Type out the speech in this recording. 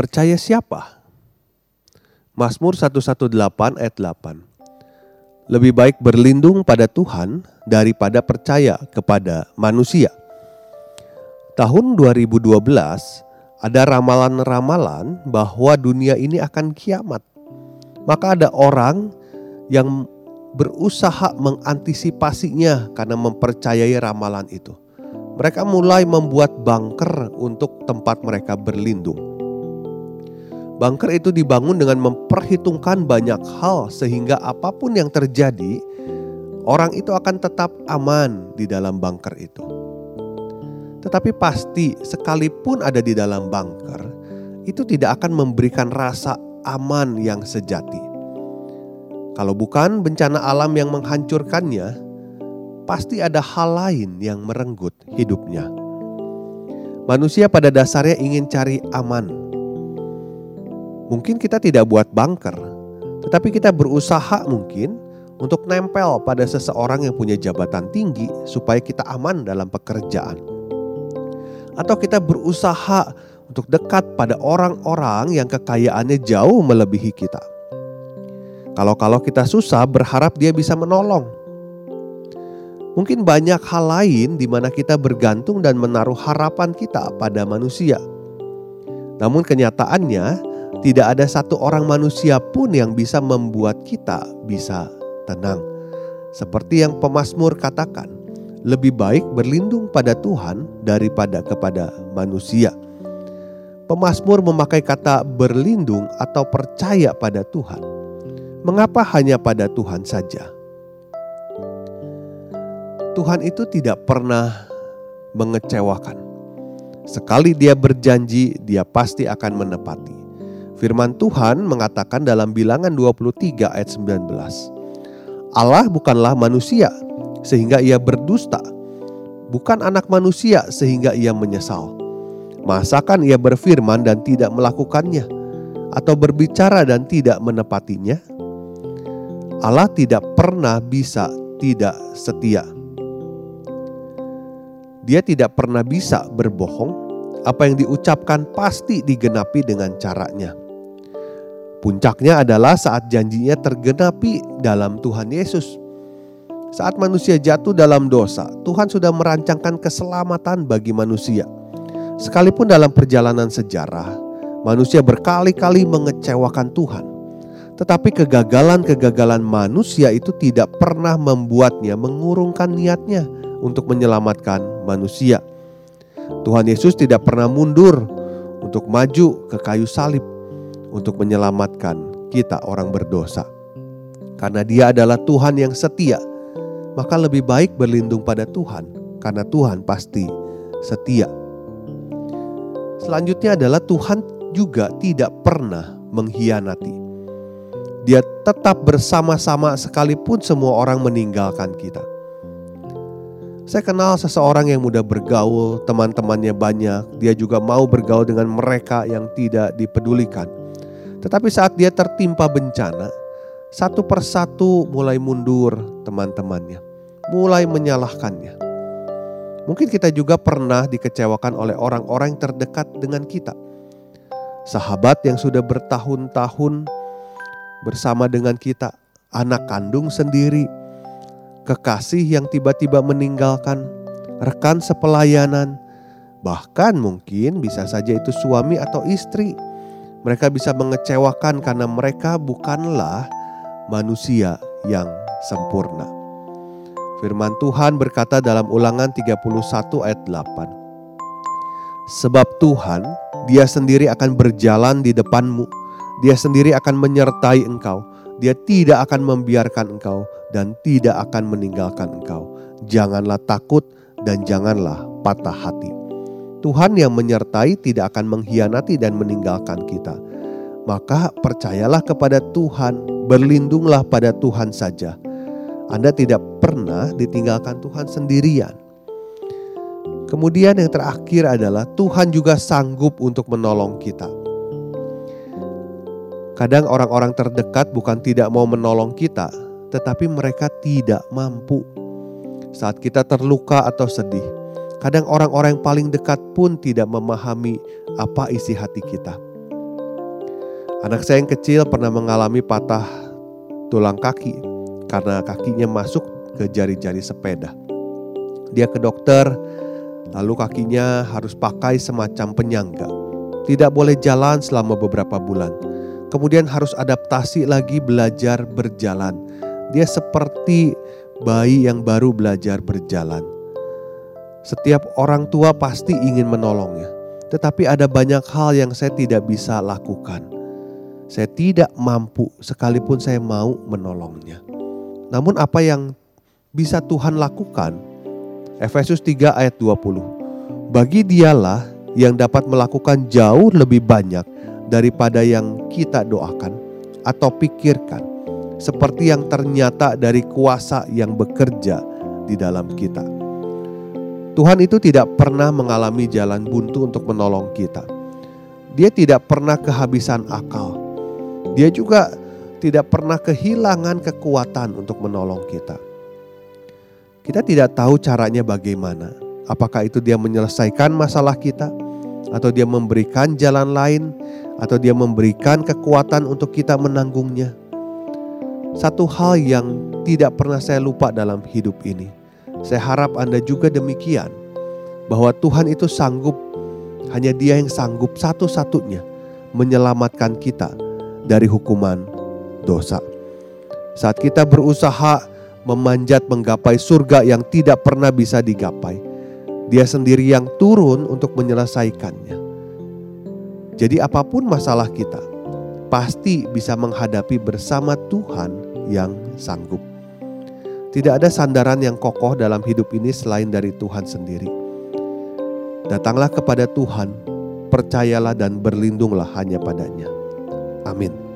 Percaya siapa? Mazmur 118 ayat 8. Lebih baik berlindung pada Tuhan daripada percaya kepada manusia. Tahun 2012 ada ramalan-ramalan bahwa dunia ini akan kiamat. Maka ada orang yang berusaha mengantisipasinya karena mempercayai ramalan itu. Mereka mulai membuat bunker untuk tempat mereka berlindung. Bunker itu dibangun dengan memperhitungkan banyak hal sehingga apa pun yang terjadi, orang itu akan tetap aman di dalam bunker itu. Tetapi pasti sekalipun ada di dalam bunker, itu tidak akan memberikan rasa aman yang sejati. Kalau bukan bencana alam yang menghancurkannya, pasti ada hal lain yang merenggut hidupnya. Manusia pada dasarnya ingin cari aman, Mungkin kita tidak buat bunker, tetapi kita berusaha mungkin untuk nempel pada seseorang yang punya jabatan tinggi supaya kita aman dalam pekerjaan. Atau kita berusaha untuk dekat pada orang-orang yang kekayaannya jauh melebihi kita. Kalau-kalau kita susah berharap dia bisa menolong. Mungkin banyak hal lain di mana kita bergantung dan menaruh harapan kita pada manusia. Namun kenyataannya tidak ada satu orang manusia pun yang bisa membuat kita bisa tenang. Seperti yang pemazmur katakan, lebih baik berlindung pada Tuhan daripada kepada manusia. Pemazmur memakai kata berlindung atau percaya pada Tuhan. Mengapa hanya pada Tuhan saja? Tuhan itu tidak pernah mengecewakan. Sekali Dia berjanji, Dia pasti akan menepati. Firman Tuhan mengatakan dalam bilangan 23 ayat 19. Allah bukanlah manusia sehingga ia berdusta. Bukan anak manusia sehingga ia menyesal. Masakan ia berfirman dan tidak melakukannya atau berbicara dan tidak menepatinya? Allah tidak pernah bisa tidak setia. Dia tidak pernah bisa berbohong. Apa yang diucapkan pasti digenapi dengan caranya. Puncaknya adalah saat janjinya tergenapi dalam Tuhan Yesus. Saat manusia jatuh dalam dosa, Tuhan sudah merancangkan keselamatan bagi manusia. Sekalipun dalam perjalanan sejarah, manusia berkali-kali mengecewakan Tuhan. Tetapi kegagalan-kegagalan manusia itu tidak pernah membuatnya mengurungkan niatnya untuk menyelamatkan manusia. Tuhan Yesus tidak pernah mundur untuk maju ke kayu salib untuk menyelamatkan kita orang berdosa. Karena Dia adalah Tuhan yang setia, maka lebih baik berlindung pada Tuhan karena Tuhan pasti setia. Selanjutnya adalah Tuhan juga tidak pernah mengkhianati. Dia tetap bersama-sama sekalipun semua orang meninggalkan kita. Saya kenal seseorang yang mudah bergaul, teman-temannya banyak, dia juga mau bergaul dengan mereka yang tidak dipedulikan. Tetapi saat dia tertimpa bencana, satu persatu mulai mundur teman-temannya, mulai menyalahkannya. Mungkin kita juga pernah dikecewakan oleh orang-orang yang terdekat dengan kita. Sahabat yang sudah bertahun-tahun bersama dengan kita, anak kandung sendiri, kekasih yang tiba-tiba meninggalkan, rekan sepelayanan, bahkan mungkin bisa saja itu suami atau istri mereka bisa mengecewakan karena mereka bukanlah manusia yang sempurna. Firman Tuhan berkata dalam ulangan 31 ayat 8. Sebab Tuhan, dia sendiri akan berjalan di depanmu. Dia sendiri akan menyertai engkau. Dia tidak akan membiarkan engkau dan tidak akan meninggalkan engkau. janganlah takut, dan janganlah patah hati. Tuhan yang menyertai tidak akan mengkhianati dan meninggalkan kita. Maka percayalah kepada Tuhan, berlindunglah pada Tuhan saja. Anda tidak pernah ditinggalkan Tuhan sendirian. Kemudian yang terakhir adalah Tuhan juga sanggup untuk menolong kita. Kadang orang-orang terdekat bukan tidak mau menolong kita, tetapi mereka tidak mampu. Saat kita terluka atau sedih, kadang orang-orang yang paling dekat pun tidak memahami apa isi hati kita. Anak saya yang kecil pernah mengalami patah tulang kaki karena kakinya masuk ke jari-jari sepeda. Dia ke dokter, lalu kakinya harus pakai semacam penyangga. Tidak boleh jalan selama beberapa bulan. Kemudian harus adaptasi lagi belajar berjalan dia seperti bayi yang baru belajar berjalan. Setiap orang tua pasti ingin menolongnya, tetapi ada banyak hal yang saya tidak bisa lakukan. Saya tidak mampu sekalipun saya mau menolongnya. Namun apa yang bisa Tuhan lakukan? Efesus 3 ayat 20. Bagi dialah yang dapat melakukan jauh lebih banyak daripada yang kita doakan atau pikirkan seperti yang ternyata dari kuasa yang bekerja di dalam kita. Tuhan itu tidak pernah mengalami jalan buntu untuk menolong kita. Dia tidak pernah kehabisan akal. Dia juga tidak pernah kehilangan kekuatan untuk menolong kita. Kita tidak tahu caranya bagaimana. Apakah itu dia menyelesaikan masalah kita, atau dia memberikan jalan lain, atau dia memberikan kekuatan untuk kita menanggungnya. Satu hal yang tidak pernah saya lupa dalam hidup ini. Saya harap Anda juga demikian. Bahwa Tuhan itu sanggup, hanya Dia yang sanggup satu-satunya menyelamatkan kita dari hukuman dosa. Saat kita berusaha memanjat menggapai surga yang tidak pernah bisa digapai, Dia sendiri yang turun untuk menyelesaikannya. Jadi, apa pun masalah kita, pasti bisa menghadapi bersama Tuhan yang sanggup. Tidak ada sandaran yang kokoh dalam hidup ini selain dari Tuhan sendiri. Datanglah kepada Tuhan, percayalah dan berlindunglah hanya padanya. Amin.